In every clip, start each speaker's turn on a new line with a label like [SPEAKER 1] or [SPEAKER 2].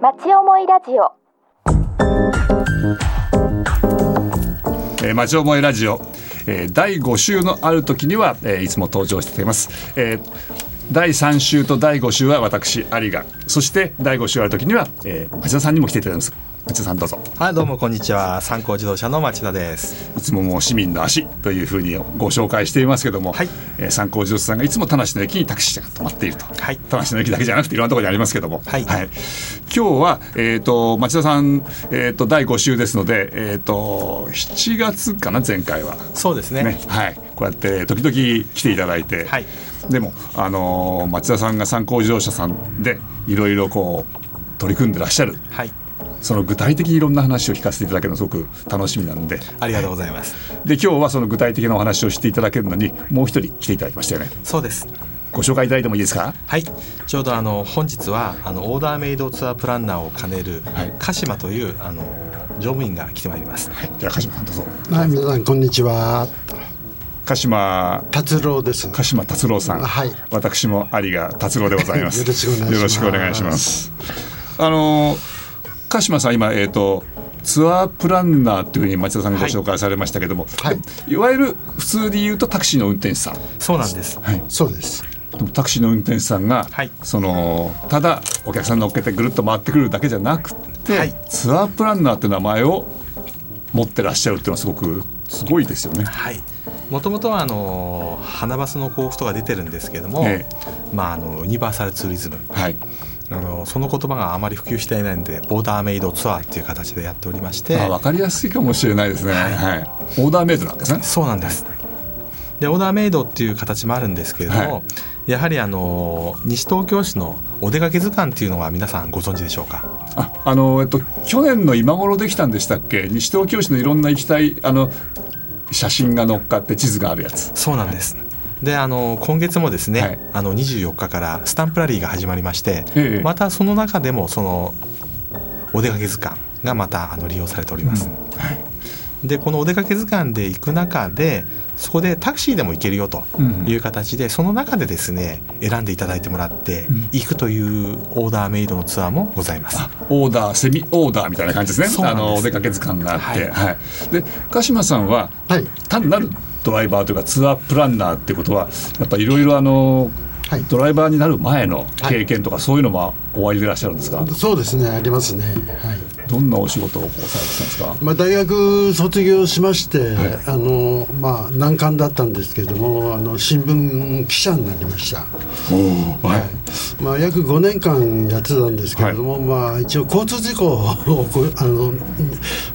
[SPEAKER 1] 町思いラジオ。
[SPEAKER 2] えー、町思いラジオ、えー、第5週のある時には、えー、いつも登場しています、えー、第3週と第5週は私有賀そして第5週ある時には、えー、町田さんにも来ていただきます。町田さんどうぞ。
[SPEAKER 3] はいどうもこんにちは。参考自動車の町田です。
[SPEAKER 2] いつももう市民の足というふうにご紹介していますけども、はい。えー、参考自動車さんがいつも田無の駅にタクシーが止まっていると、はい、田無の駅だけじゃなくていろんなところにありますけども、はい、はい、今日は、えーと、町田さん、えーと、第5週ですので、えーと、7月かな前回は。
[SPEAKER 3] そうですね、ね、
[SPEAKER 2] はい、こうやって時々来ていただいて、はい、でも、あのー、町田さんが参考自動車さんでいろいろこう取り組んでらっしゃる。はいその具体的にいろんな話を聞かせていただけるのすごく楽しみなんで。
[SPEAKER 3] ありがとうございます。
[SPEAKER 2] で今日はその具体的なお話をしていただけるのにもう一人来ていただきましたよね。
[SPEAKER 3] そうです。
[SPEAKER 2] ご紹介いただいてもいいですか？
[SPEAKER 3] はい。ちょうどあの本日はあのオーダーメイドツアープランナーを兼ねる、はい、鹿島というあの乗務員が来てまいります、
[SPEAKER 2] はい、じゃあ鹿島さんどうぞ。
[SPEAKER 4] はい皆さんこんにちは。
[SPEAKER 2] 鹿島
[SPEAKER 4] 達郎です。
[SPEAKER 2] 鹿島達郎さん、はい、私も有賀達郎でございます。
[SPEAKER 4] よろしくお願いします。
[SPEAKER 2] あの鹿島さん今えっ、ー、とツアープランナーというふうに町田さんがご紹介されましたけども、はい、いわゆる普通で言うとタクシーの運転手さん。
[SPEAKER 3] そうなんです、
[SPEAKER 4] はい、そうです。
[SPEAKER 2] タクシーの運転手さんが、はい、そのただお客さん乗っけてぐるっと回ってくるだけじゃなくて、はい、ツアープランナーという名前を持ってらっしゃるっていうのはすごくすごいですよね。
[SPEAKER 3] はい。もともとはあの花バスの交付とか出てるんですけれども、ええ、まあ、あのユニバーサルツーリズム、はい、あのその言葉があまり普及していないのでオーダーメイドツアーっていう形でやっておりまして
[SPEAKER 2] あ分かりやすいかもしれないですね、はい、はい、オーダーメイドなんですね。
[SPEAKER 3] そうなんです。でオーダーメイドっていう形もあるんですけれども、はい、やはりあの西東京市のお出かけ図鑑っていうのは皆さんご存知でしょうか？
[SPEAKER 2] ああの、えっと、去年の今頃できたんでしたっけ？西東京市のいろんな行きたいあの写真が載っかって地図があるやつ。
[SPEAKER 3] そうなんです、であの今月もですね、はい、あの24日からスタンプラリーが始まりまして、ええ、またその中でもそのお出かけ図鑑がまたあの利用されております。うん。はい。でこのお出かけ図鑑で行く中でそこでタクシーでも行けるよという形で、うん、その中でですね選んでいただいてもらって行くというオーダーメイドのツアーもございます。
[SPEAKER 2] オーダーセミオーダーみたいな感じですね。あのお出かけ図鑑があって、はい、はい、で鹿島さんは、はい、単なるドライバーというかツアープランナーってことはやっぱいろいろあのはい、ドライバーになる前の経験とか、そういうのもおありでいらっしゃるんですか？
[SPEAKER 4] そうですねありますね、はい、
[SPEAKER 2] どんなお仕事をされてたんですか、
[SPEAKER 4] まあ、大学卒業しまして、はい、あのまあ、難関だったんですけれどもあの新聞記者になりました、はい。まあ、約5年間やってたんですけれども、まあ、一応交通事故をあの、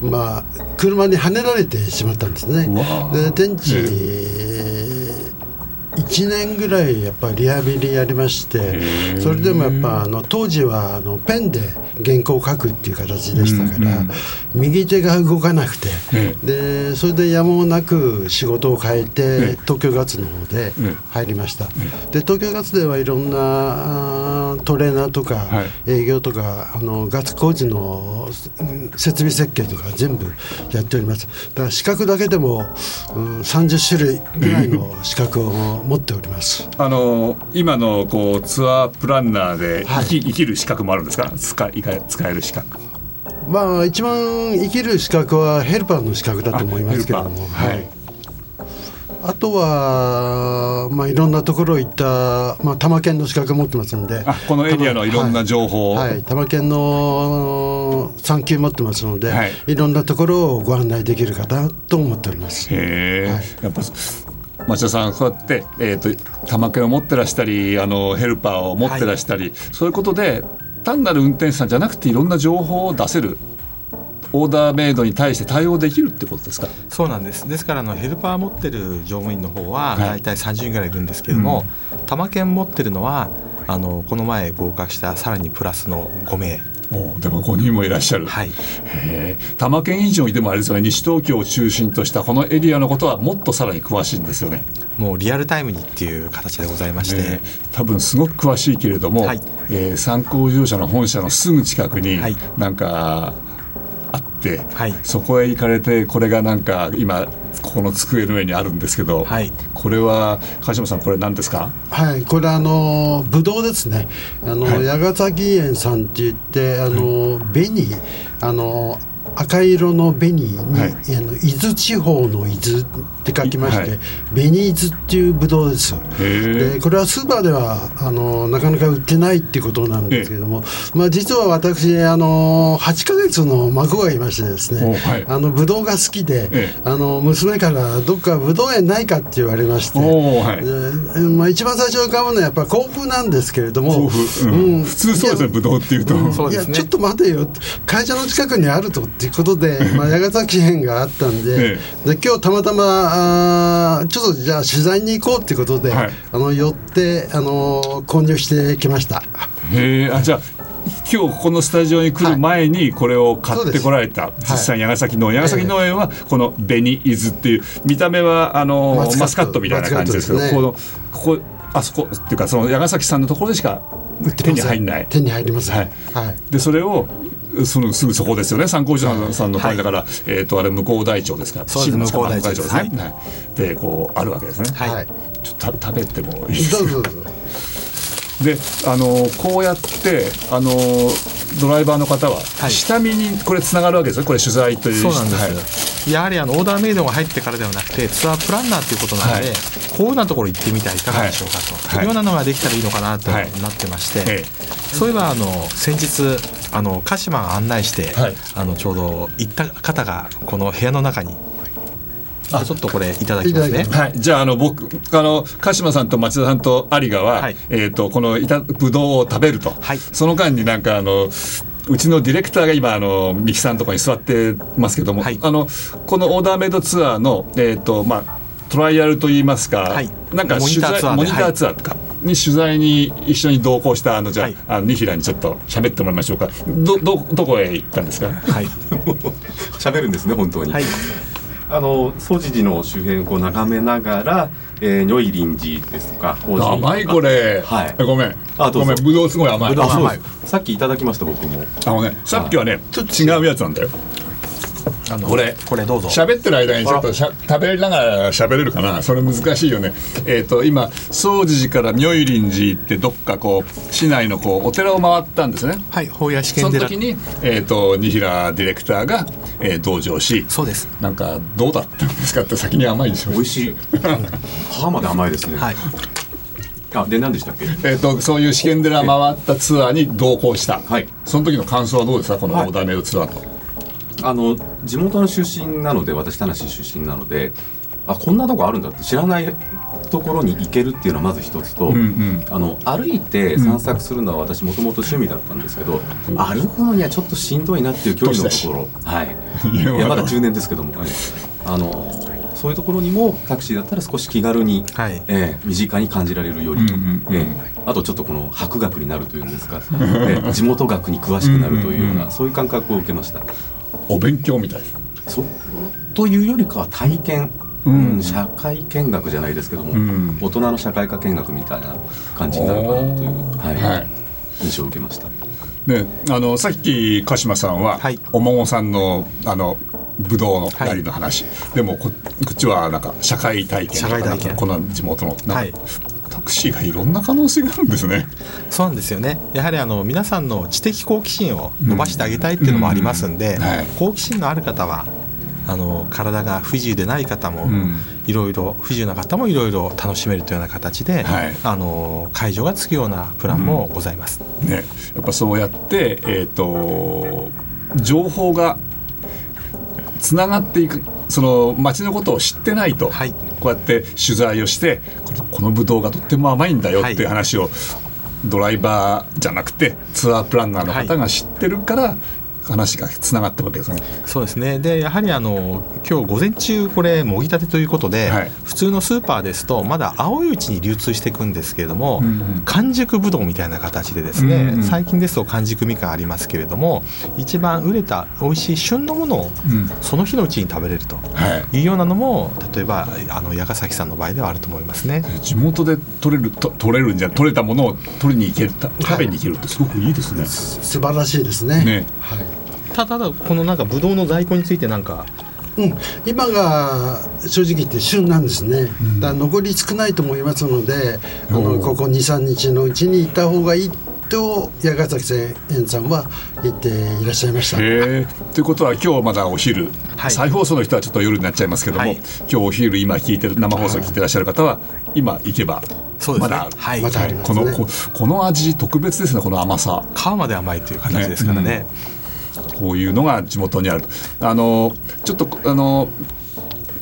[SPEAKER 4] まあ、車にはねられてしまったんですね。で天地、1年ぐらいやっぱリハビリやりましてそれでもやっぱあの当時はあのペンで原稿を書くっていう形でしたから、右手が動かなくて、でそれでやむをなく仕事を変えて、東京ガッツの方で入りました、で東京ガッツではいろんなトレーナーとか営業とか、あのガッツ工事の設備設計とか全部やっております。だから資格だけでも、うん、30種類ぐらいの資格を持っております。
[SPEAKER 2] あの今のこうツアープランナーで生きはい、生きる資格もあるんですか？使い使える資格。
[SPEAKER 4] まあ一番生きる資格はヘルパーの資格だと思いますけれども。はい。あとは、まあ、いろんなところ行った、まあ、多摩県の資格持ってますんで。
[SPEAKER 2] このエリアのいろんな情報
[SPEAKER 4] はい、はい、多摩県の産休持ってますので、はい、いろんなところをご案内できるかなと思っております。
[SPEAKER 2] へえ、はい、やっぱ町田さんこうやって、えーと、玉券を持ってらしたりあのヘルパーを持ってらしたり、はい、そういうことで単なる運転手さんじゃなくていろんな情報を出せるオーダーメイドに対して対応できるってことですか？
[SPEAKER 3] そうなんです。ですからあのヘルパー持ってる乗務員の方は大体30人ぐらいいるんですけども、はいうん、玉券持ってるのはあのこの前合格したさらにプラスの5名
[SPEAKER 2] おでも5人もいらっしゃる、はい、多摩県以上にでもあれですよね。西東京を中心としたこのエリアのことはもっとさらに詳しいんですよね。
[SPEAKER 3] もうリアルタイムにっていう形でございまして、
[SPEAKER 2] 多分すごく詳しいけれども、はい、えー、参考自動車の本社のすぐ近くに、はい、なんかはい、そこへ行かれてこれがなんか今ここの机の上にあるんですけど、はい、これは川島さんこれ何ですか？
[SPEAKER 4] はい。これあのブドウですね。あの、はい、矢ヶ崎園さんって言ってあの、紅あの赤色の紅に、はい、あの伊豆地方の伊豆って書きまして、はい、紅伊豆っていうブドウですでこれはスーパーではあのなかなか売ってないっていうことなんですけれども、まあ、実は私あの8か月の孫がいましてですね、はい、あのブドウが好きで、あの娘からどっかブドウ園ないかって言われまして、はい。まあ、一番最初に買うのはやっぱ甲府なんですけれども、
[SPEAKER 2] うん、うん、普通そうですねブドウっていうと、うん、
[SPEAKER 4] いやちょっと待てよ会社の近くにあるとっていうことで、まあ、矢ヶ崎編があったんで,、で今日たまたまあちょっとじゃあ取材に行こうっていうことで、はい、あの寄ってあの購入してきました。
[SPEAKER 2] へえあじゃあ今日このスタジオに来る前にこれを買ってこられた、はい、実際矢ヶ崎農園、矢ヶ崎農園はこの紅伊豆っていう見た目はあのマスカット。みたいな感じですけど、ね、このここあそこっていうかその矢ヶ崎さんのところでしか手に入んない。
[SPEAKER 4] 手に入ります、
[SPEAKER 2] はい、はい、でそれをそのすぐそこですよね。参考書さんの会だから、はい、えっ、ー、とあれ向こう大町ですか。
[SPEAKER 3] そうです向こう大町ですね、はい、
[SPEAKER 2] でこうあるわけですね。
[SPEAKER 4] はい。
[SPEAKER 2] ちょっと食べてもいいですか？どうぞどうぞであのこうやってあのドライバーの方は下見にこれつながるわけですよ。これ取材という。
[SPEAKER 3] そうなんです、はい、やはりあのオーダーメイドが入ってからではなくてツアープランナーということなので、はい、こういうなところ行ってみたらいかがでしょうかと、はい、い。うようなのができたらいいのかなとなってまして、そういえばあの先日あの鹿島が案内して、あのちょうど行った方がこの部屋の中にあちょっとこれいただきますね。
[SPEAKER 2] はい、じゃああの僕あの鹿島さんと町田さんと有賀は、はい、えっ、ー、とこのいたぶどうを食べると、はい、その間になんかあの。うちのディレクターが今あの三木さんとかに座ってますけども、はい、あのこのオーダーメイドツアーのえっ、ー、とまあトライアルといいますか、はい、なんか取材モニターツアーとか。に取材に一緒に同行したあのじゃあはい、あのニヒラにちょっと喋ってもらいましょうか。どどどこへ行ったんですか？はい。
[SPEAKER 1] 喋るんですね本当に、はいあの総持寺の周辺をこう眺めながら、えー、如意輪寺ですとか
[SPEAKER 2] 甘いこれ、はい、ごめん。あごめん。ぶどうすごい甘い。甘
[SPEAKER 1] い。さっきいただきました僕も。
[SPEAKER 2] あのねさっきはねちょっと違うやつなんだよあのこれ。
[SPEAKER 3] これどうぞ。
[SPEAKER 2] 喋ってる間にちょっとしゃ食べながら喋れるかな？それ難しいよね。えっ、ー、と今総持寺から如意輪寺行ってどっかこう市内のこうお寺を回ったんですね。
[SPEAKER 3] はい法屋試
[SPEAKER 2] 験その時にえっ、ー、と二平ディレクターが、えー、同乗し
[SPEAKER 3] そうです。
[SPEAKER 2] なんかどうだったんですかって先に甘いでしょ
[SPEAKER 1] 美味しい。皮まで甘いですね。はい。あで何でしたっけ、
[SPEAKER 2] えーと、そういう試験寺回ったツアーに同行した、はい、その時の感想はどうですか？このオーダーメイドツアーと、はい
[SPEAKER 1] あの地元の出身なので私田無出身なのであこんなとこあるんだって知らないところに行けるっていうのはまず一つと、うんうん、あの歩いて散策するのは私もともと趣味だったんですけど、うん、歩くのにはちょっとしんどいなっていう距離のところ。はい。いやまだ10年ですけども、はい、あのそういうところにもタクシーだったら少し気軽に、はい、えー、身近に感じられるより、うんうん、えー、あとちょっとこの博学になるというんですか、えー、地元学に詳しくなるというような、そういう感覚を受けました。
[SPEAKER 2] お勉強みたい
[SPEAKER 1] そというよりかは体験、うん、社会見学じゃないですけども、うん、大人の社会科見学みたいな感じになるかなという、はい、はい、印象を受けました。
[SPEAKER 2] ね、あのさっき鹿島さんは、はい、お孫さんのあのブドウのなりの話、はい、でもここっちはなんか社会体験社会体験。この地元の、はい、タクシーがいろんな可能性があるんですね。
[SPEAKER 3] そうなんですよね。やはりあの皆さんの知的好奇心を伸ばしてあげたいっていうのもありますんで、好奇心のある方はあの体が不自由でない方もいろいろ不自由な方もいろいろ楽しめるというような形で、はい、あの会場がつくようなプランもございます。
[SPEAKER 2] うん、ね、やっぱそうやってえっ、ー、と情報がつながっていくその町のことを知ってないと、はい、こうやって取材をしてこのこのブドウがとっても甘いんだよっていう話を、ドライバーじゃなくてツアープランナーの方が知ってるから、話がつながってるわけですね。
[SPEAKER 3] そうですねでやはりあの今日午前中これもぎたてということで、はい、普通のスーパーですとまだ青いうちに流通していくんですけれども、うんうん、完熟ぶどうみたいな形でですね、うんうん、最近ですと完熟みかんありますけれども一番売れた美味しい旬のものをその日のうちに食べれるというようなのも、例えばあの矢ヶ崎さんの場合ではあると思いますね。
[SPEAKER 2] 地元で取れると取れるんじゃ取れたものを取りに行ける食べに行けるってすごくいいですね。はい、
[SPEAKER 4] 素晴らしいですね。ね
[SPEAKER 2] はい
[SPEAKER 3] ただこのなんかブドウの在庫についてなんか。
[SPEAKER 4] うん、今が正直言って旬なんですね、うん、だ残り少ないと思いますのであのここ23日のうちに行った方がいいと矢ヶ崎園さんは言っていらっしゃいました。と
[SPEAKER 2] いうことは今日まだお昼、はい、再放送の人はちょっと夜になっちゃいますけども、はい、今日お昼今聞いてる生放送聞いてらっしゃる方は、今行けばまだ。ある、
[SPEAKER 3] はい、
[SPEAKER 2] まだありこのここの味特別ですねこの甘さ。
[SPEAKER 3] 皮まで甘いという形ですからね、ね。
[SPEAKER 2] うん、こういうのが地元にあるあのちょっとあの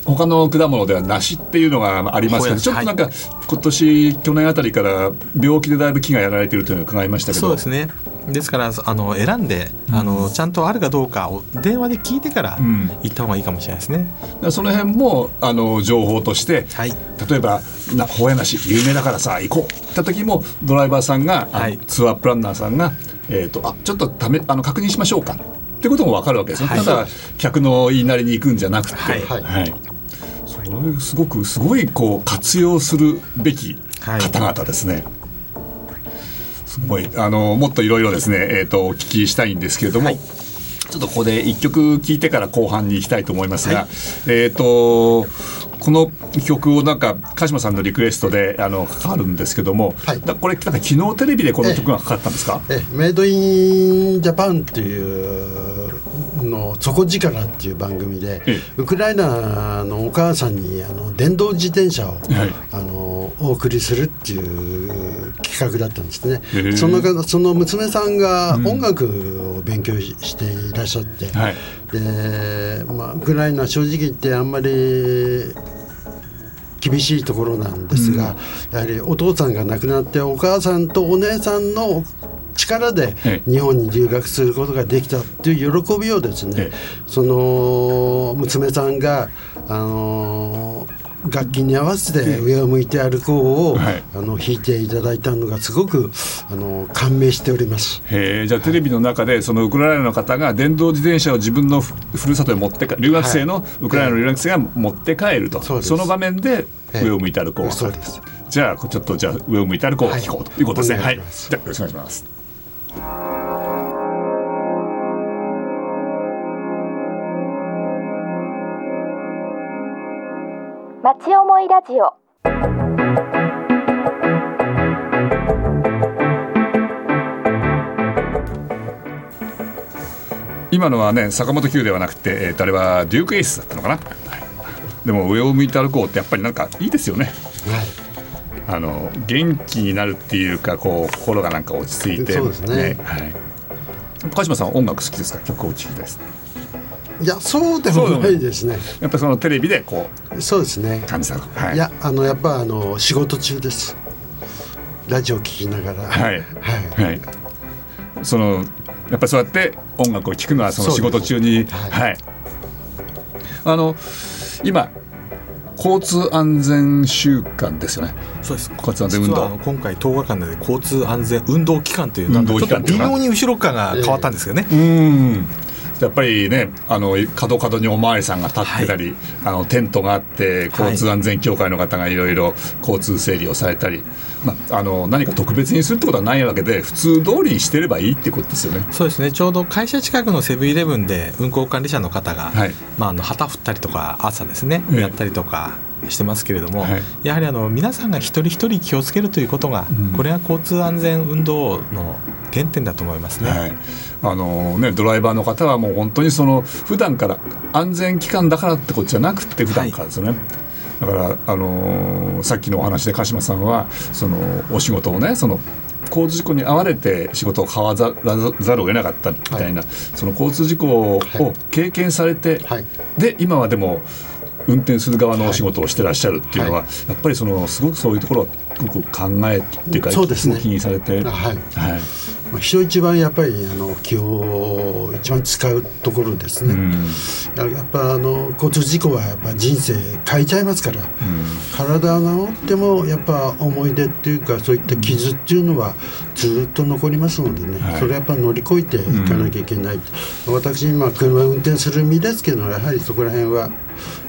[SPEAKER 2] 他の果物では梨っていうのがありますけどちょっとなんか、今年去年あたりから病気でだいぶ木がやられているというのを伺いましたけど。
[SPEAKER 3] そうですね。ですからあの選んで、あのちゃんとあるかどうかを電話で聞いてから行った方がいいかもしれないですね。
[SPEAKER 2] うん、その辺もあの情報として、はい、例えばなホヤ梨有名だからさ行こう。った時もドライバーさんが、はい、ツアープランナーさんが、えーと、あちょっとためあの確認しましょうか。ってことも分かるわけですね、はい、ただ客の言いなりに行くんじゃなくて、はい。はい。それすごくすごいこう活用するべき方々ですね。すごいあのもっといろいろですね、えーと、お聞きしたいんですけれども、はい、ちょっとここで1曲聴いてから後半に行きたいと思いますが、はい、えっ、ー、とこの曲をなんか鹿島さんのリクエストであのかかるんですけども、はい、これなんか昨日テレビでこの曲がかかったんですか？
[SPEAKER 4] えメイドインジャパンっていうの「底力」っていう番組でウクライナのお母さんにあの電動自転車を、はい、あのお送りするっていう企画だったんですね。そのその娘さんが音楽を勉強していらっしゃって、うんはい、でまあ、ウクライナ正直言ってあんまり厳しいところなんですが、うん、やはりお父さんが亡くなってお母さんとお姉さんの力で日本に留学することができたという喜びをですね、その娘さんがあの楽器に合わせて上を向いて歩こうを、はい、あの弾いていただいたのがすごくあの感銘しております。
[SPEAKER 2] へじゃあテレビの中でそのウクライナの方が電動自転車を自分のふるさとに持って留学生の、ウクライナの留学生が持って帰ると、その場面で上を向いて歩こう、そうです。じゃあちょっとじゃあ上を向いて歩こうを聞こうということですね。はい、じゃあよろしくお願いします
[SPEAKER 5] 町思いラジオ。
[SPEAKER 2] 今のはね坂本九ではなくて、えー、あれはデュークエースだったのかな、はい、でも上を向いて歩こうってやっぱりなんかいいですよね、はい、あの元気になるっていうかこう心がなんか落ち着いて。
[SPEAKER 4] そうですね、ね、はい、
[SPEAKER 2] 鹿島さん音楽好きですか？曲を聴きたいです。
[SPEAKER 4] いやそうでもないですね。
[SPEAKER 2] やっぱそのテレビでこ
[SPEAKER 4] うそうですね。
[SPEAKER 2] 感じた
[SPEAKER 4] はい、いやあのやっぱあの仕事中です。ラジオ聞きながら。はい、はい、はい、
[SPEAKER 2] そのやっぱりそうやって音楽を聴くのはその仕事中に。はい、はい、あの今交通安全週間ですよね。
[SPEAKER 3] そうです。
[SPEAKER 2] 交通安全運動。
[SPEAKER 3] 今回10日間で交通安全運動期間というなんかちょっと微妙に後ろ側が変わったんですけどね。えー、うん。
[SPEAKER 2] やっぱりねあの角角にお巡りさんが立ってたり、はい、あのテントがあって交通安全協会の方がいろいろ交通整理をされたり、まあ、あの何か特別にするってことはないわけで普通通りにしてればいいってことですよね。
[SPEAKER 3] そうですね。ちょうど会社近くのセブンイレブンで運行管理者の方が、はい、まあ、あの旗振ったりとか朝ですね、やったりとか。してますけれども、はい、やはりあの皆さんが一人一人気をつけるということが、うん、これが交通安全運動の原点だと思いますね。はい。
[SPEAKER 2] あのね、ドライバーの方はもう本当にその普段から安全機関だからってことじゃなくて普段からですよね。はい。だから、あのー、さっきのお話で鹿島さんはそのお仕事をねその交通事故に遭われて仕事を変わざるを得なかったみたいな、はい、その交通事故を経験されて、はい、で今はでも運転する側のお仕事をしてらっしゃるっていうのは、はい、やっぱりそのすごくそういうところはすごく考えっていうか
[SPEAKER 4] そうですね。
[SPEAKER 2] 気にされて？はい、はい。
[SPEAKER 4] 人一番やっぱりあの気を一番使うところですね、うん、やっぱあの交通事故はやっぱ人生変えちゃいますから、うん、体が治ってもやっぱ思い出っていうかそういった傷っていうのはずっと残りますのでね、それやっぱ乗り越えていかなきゃいけない、うん、私今車運転する身ですけどやはりそこら辺は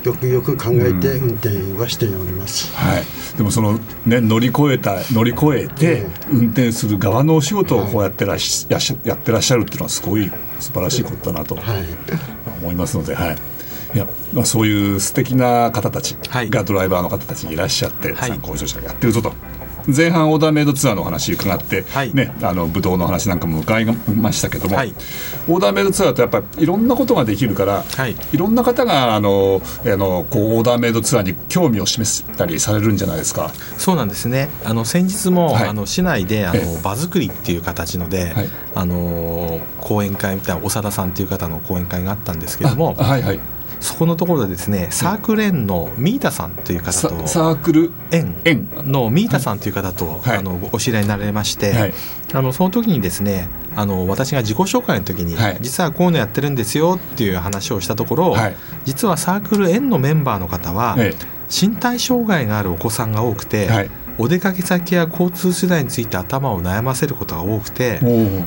[SPEAKER 4] よくよく考えて運転はしております、
[SPEAKER 2] はい、でもその、ね、乗り越えた乗り越えて運転する側のお仕事をこうやってらし、はい、やってらっしゃるっていうのはすごい素晴らしいことだなと思いますので、はい、いやまあ、そういう素敵な方たちがドライバーの方たちにいらっしゃって、参考乗車やってるぞと前半オーダーメイドツアーの話伺って、はい、ね、あのブドウの話なんかも伺いましたけども、はい、オーダーメイドツアーとやっぱりいろんなことができるから、はい、いろんな方があのあのこうオーダーメイドツアーに興味を示したりされるんじゃないですか？
[SPEAKER 3] そうなんですね。あの先日も、あの市内であの場作りっていう形ので、あの講演会みたいな長田さんっていう方の講演会があったんですけども、はいはいそこのところでですねサークル園のミータさんという方と
[SPEAKER 2] サークル？
[SPEAKER 3] 園。のミータさんという方と、はい、あのお知り合いになられまして、はい、あのその時にですねあの私が自己紹介の時に、はい、実はこういうのやってるんですよっていう話をしたところ、実はサークル園のメンバーの方は、身体障害があるお子さんが多くて、お出かけ先や交通手段について頭を悩ませることが多くて、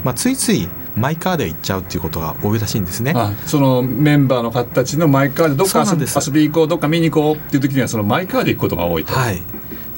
[SPEAKER 3] まあ、ついついマイカーで行っちゃうっていうことが多いらしいんですね。
[SPEAKER 2] そのメンバーの方たちのマイカーでどっか遊び行こうどっか見に行こうっていう時にはそのマイカーで行くことが多いと。
[SPEAKER 3] はい。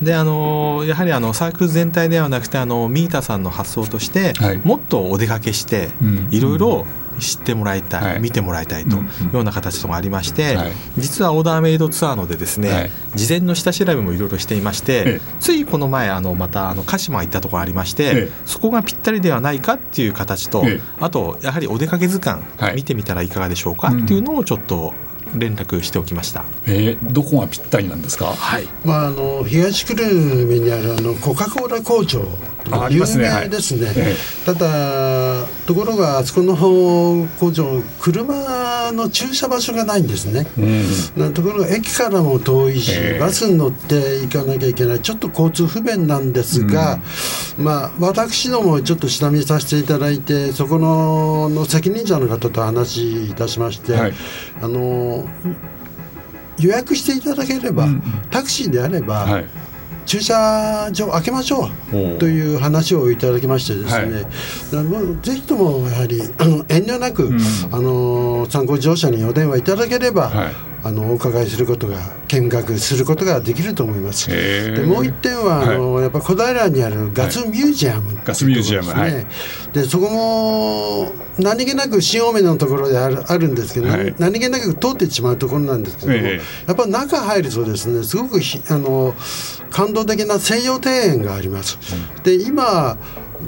[SPEAKER 3] であのやはりあのサークル全体ではなくてあのミータさんの発想として、はい、もっとお出かけしていろいろ知ってもらいたい、はい、見てもらいたいというような形とかありまして、はい、実はオーダーメイドツアーのでですね、はい、事前の下調べもいろいろしていまして、ついこの前あのまたあの鹿島行ったところありまして、そこがぴったりではないかっていう形と、あとやはりお出かけ図鑑見てみたらいかがでしょうかっていうのをちょっと連絡しておきました。
[SPEAKER 2] えー、どこがぴったりなんですか？
[SPEAKER 3] はい。
[SPEAKER 4] まああの東久留米にあるあのコカ・コーラ工場有名ですね、ねはい、ただところがあそこの工場車の駐車場所がないんですね、うん、ところが駅からも遠いし、バスに乗って行かなきゃいけないちょっと交通不便なんですが、うん、まあ私どもちょっと下見させていただいてそこのの責任者の方と話いたしまして、はい、あの予約していただければ、うん、タクシーであれば、はい駐車場開けましょうという話をいただきましてですね、はい、ぜひともやはりあの遠慮なく、うん、あの参考自動車にお電話いただければ、はいあのお伺いすることが見学することができると思います。でもう一点は、あのやっぱ小平にあるガスミュージアム、
[SPEAKER 2] ガスミュージアム、はい、
[SPEAKER 4] でそこも何気なく新青梅のところであるあるんですけど、はい、何気なく通ってしまうところなんですけども、やっぱ中入るとですねすごくあの感動的な西洋庭園があります。うん、で今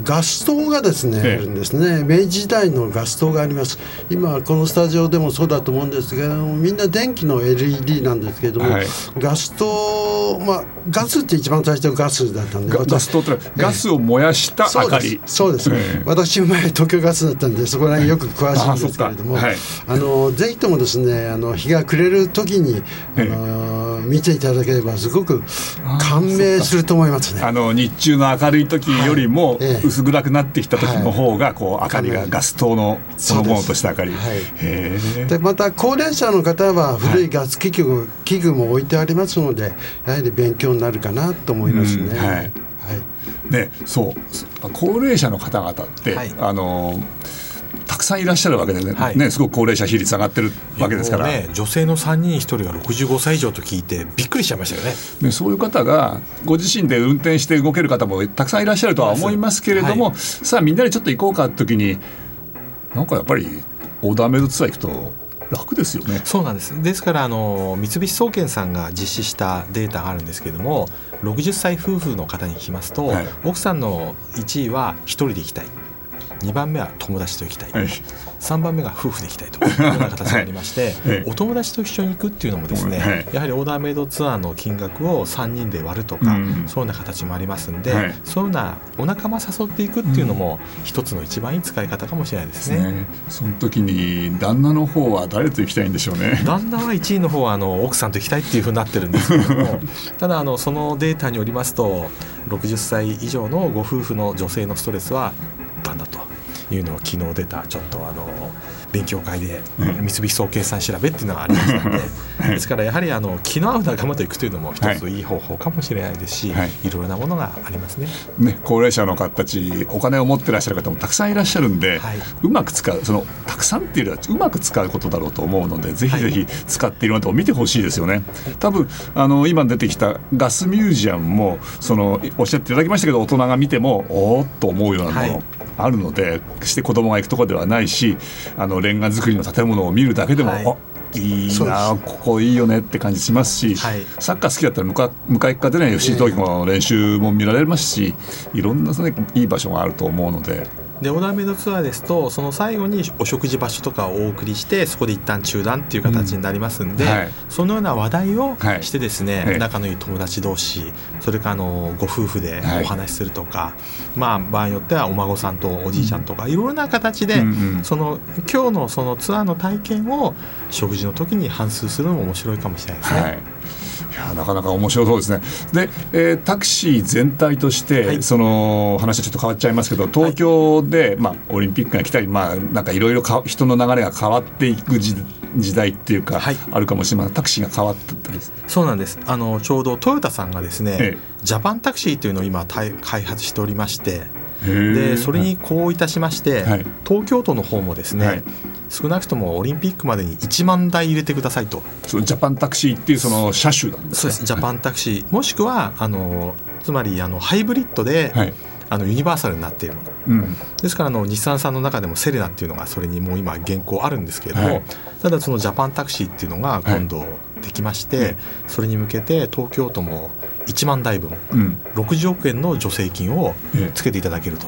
[SPEAKER 4] ガス灯がですね、あるんですね。明治時代のガス灯があります。今このスタジオでもそうだと思うんですがみんな電気の LED なんですけれども、はい、ガス灯まあガスって一番最初ガスだったんで
[SPEAKER 2] ガス灯ってガスを燃やした明かり。
[SPEAKER 4] そうです、私前東京ガスだったんでそこら辺よく詳しいんですけれどもあ、はい、あのぜひともですねあの日が暮れる時にあの見ていただければすごく感銘すると思いますね。
[SPEAKER 2] あの日中の明るい時よりも、薄暗くなってきた時の方がこう明かりがガス灯のそのものとした明かり、は
[SPEAKER 4] い、でまた高齢者の方は古いガス器具,、器具も置いてありますのでやはり勉強になるかなと思いますね。はい、はい。
[SPEAKER 2] ね、そう。高齢者の方々って、はい、あのたくさんいらっしゃるわけでね。はい、ねすごく高齢者比率上がってるわけですから、ね、
[SPEAKER 3] 女性の3人1人が65歳以上と聞いてびっくりしちゃいましたよね。
[SPEAKER 2] ねそういう方がご自身で運転して動ける方もたくさんいらっしゃるとは思いますけれども、はい、さあみんなでちょっと行こうかって時になんかやっぱりオーダーメイドツアー行くと楽ですよね。
[SPEAKER 3] そうなんです。ですからあの三菱総研さんが実施したデータがあるんですけれども60歳夫婦の方に聞きますと、はい、奥さんの1位は1人で行きたい2番目は友達と行きたい、はい、3番目が夫婦で行きたいと い。うような形がありまして、はい、お友達と一緒に行くっていうのもですね、はい、やはりオーダーメイドツアーの金額を3人で割るとか、うん、そういうような形もありますんで、はい、そういうようなお仲間誘っていくっていうのも一つの一番いい使い方かもしれないですね。うん、ね。
[SPEAKER 2] その時に旦那の方は誰と行きたいんでしょうね。
[SPEAKER 3] 旦那は1位の方はあの奥さんと行きたいっていうふうになってるんですけれども ただあのそのデータによりますと60歳以上のご夫婦の女性のストレスは旦那というのを昨日出たちょっとあの勉強会で三菱総計算調べっていうのがありましたので。ですからやはりあの気の合う仲間と行くというのも一つい。い方法かもしれないですし、はい、いろいろなものがありますね。
[SPEAKER 2] ね高齢者の方たちお金を持ってらっしゃる方もたくさんいらっしゃるんで、はい、うまく使うそのたくさんっていうよりはうまく使うことだろうと思うのでぜひぜひ使っているのと見てほしいですよね。多分あの今出てきたガスミュージアムもそのおっしゃっていただきましたけど大人が見てもおおっと思うようなもの、はいあるので決して子供が行くところではないしあのレンガ造りの建物を見るだけでも、はい、いいなここいいよねって感じしますし、はい、サッカー好きだったら向か向かい側でね FC 東京の練習も見られますしいろんな、ね、いい場所があると思うので。
[SPEAKER 3] でオーダーメイドツアーですとその最後にお食事場所とかをお送りしてそこで一旦中断っていう形になりますんで、うんはい、そのような話題をしてですね、はい、仲のいい友達同士それからあのご夫婦でお話しするとか、はい、まあ場合によってはお孫さんとおじいちゃんとか、いろいろな形で、うんうん、その今日のそのツアーの体験を食事の時に反芻するのも面白いかもしれないですね。
[SPEAKER 2] やなかなか面白そうですね。で、えー、タクシー全体として、はい、その話はちょっと変わっちゃいますけど東京で、はい、まあ、オリンピックが来たり、まあ、なんかいろいろ人の流れが変わっていく時時代っていうか、はい、あるかもしれません。タクシーが変わったり
[SPEAKER 3] そうなんです。あのちょうどトヨタさんがですね、ええ、ジャパンタクシーというのを今開発しておりましてでそれにこういたしまして、はい、東京都の方もですね、はい、少なくともオリンピックまでに1万台入れてくださいと。
[SPEAKER 2] そのジャパンタクシーっていうその車種なんです
[SPEAKER 3] そうです。ジャパンタクシー、もしくはあのつまりあのハイブリッドで、はい、あのユニバーサルになっているもの、うん、ですからあの日産さんの中でもセレナっていうのがそれにもう今現行あるんですけれども、はい、ただそのジャパンタクシーっていうのが今度できまして、はい、それに向けて東京都も1万台分、うん、60億円の助成金をつけていただけると。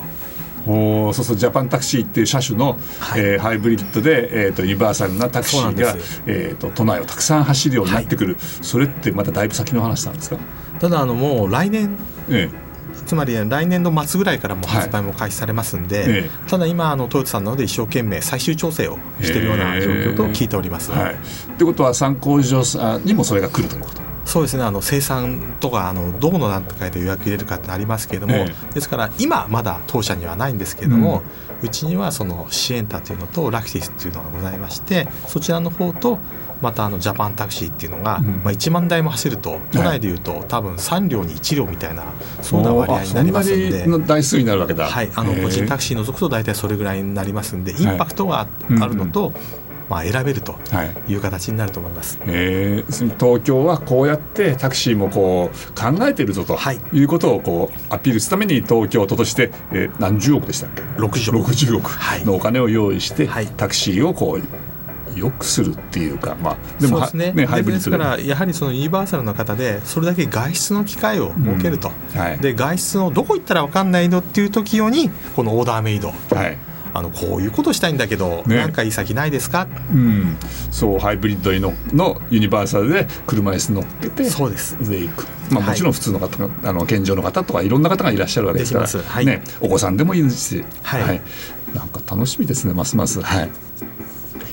[SPEAKER 2] おそうそうジャパンタクシーっていう車種の、はい、えー、ハイブリッドで、えーと、ユニバーサルなタクシーが、えーと、都内をたくさん走るようになってくる、はい、それってまただいぶ先の話なんですか？
[SPEAKER 3] ただあのもう来年、ええ。つまり来年の末ぐらいからも発売も開始されますんで、はい。ただ今あのトヨタさんなので一生懸命最終調整をしているような状況と聞いております。
[SPEAKER 2] はい、ってことは参考上にもそれが来るということ？
[SPEAKER 3] そうですねあの生産とかあのどこの段階で予約入れるかってありますけれども、ええ、ですから今まだ当社にはないんですけれども、うん、ちにはそのシエンタというのとラクティスというのがございましてそちらの方とまたあのジャパンタクシーっていうのが、うん、まあ、1万台も走ると都内でいうと、はい、多分3両に1両みたいなそんな割合になりますんで。
[SPEAKER 2] の台数になるわけだ、
[SPEAKER 3] はい、あの個人タクシー除くと大体それぐらいになりますんでインパクトがあるのと、はいうんうんまあ、選べるとい。う形になると思います、はい、
[SPEAKER 2] えー、東京はこうやってタクシーもこう考えているぞとい。うことをこうアピールするために東京都として、えー、何十億でしたっけ
[SPEAKER 3] ？60億
[SPEAKER 2] ,60 億のお金を用意して、はい、タクシーをこうよくするっていうか、まあ、
[SPEAKER 3] でもですね。ねで。すからやはりそのユニバーサルの方でそれだけ外出の機会を設けると、うん。はい、で外出のどこ行ったら分かんないのっていう時用にこのオーダーメイド、はいあのこういうことしたいんだけど、ね、なんかいい先ないですか、
[SPEAKER 2] うん、そうハイブリッドののユニバーサルで車椅子乗っけて
[SPEAKER 3] そうです。
[SPEAKER 2] で行く、まあ、もちろん普通の方、はい、あの健常の方とかいろんな方がいらっしゃるわけですからはい、ね、お子さんでもいいし、はい、はい、なんか楽しみですねますます。はい。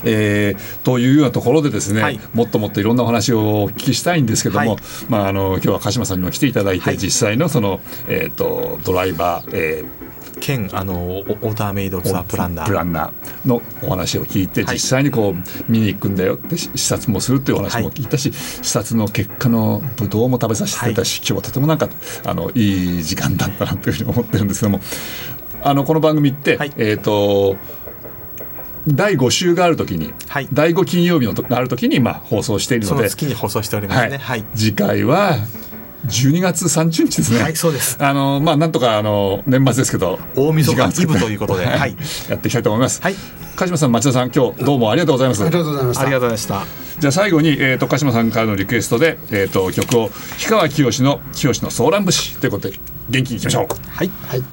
[SPEAKER 2] えー、というようなところでですね、はい、もっともっといろんなお話をお聞きしたいんですけども、はい、まあ、あの今日は鹿島さんにも来ていただいて、はい、実際のその、えーと、ドライバー、えー
[SPEAKER 3] 兼あのオーダーメイドツアープランナー。
[SPEAKER 2] プランナーのお話を聞いて、実際にこう見に行くんだよって視察もするっていうお話も聞いたし、視察の結果のぶどうも食べさせていたし、今日はとてもなんかあのいい時間だったなというふうに思ってるんですけどもあのこの番組って、えっ、と第5週があるときに、はい、第5金曜日のがあるときにまあ放送しているので
[SPEAKER 3] 月に放送しておりますね、
[SPEAKER 2] はい、次回は12月30日ですね。
[SPEAKER 3] はい、そうです。
[SPEAKER 2] あのまあなんとかあの年末ですけど、
[SPEAKER 3] 大晦日イブということで、はい、
[SPEAKER 2] やっていきたいと思います。はい。鹿島さん、町田さん、今日どうもありがとうございます。
[SPEAKER 4] ありがとうございました。
[SPEAKER 3] ありがとうございました。
[SPEAKER 2] じゃあ最後にえっ、ー、と鹿島さんからのリクエストでえっ、ー、と曲を氷川きよしのきよしのソーラン節ということで元気にいきましょう。
[SPEAKER 3] はい。はい。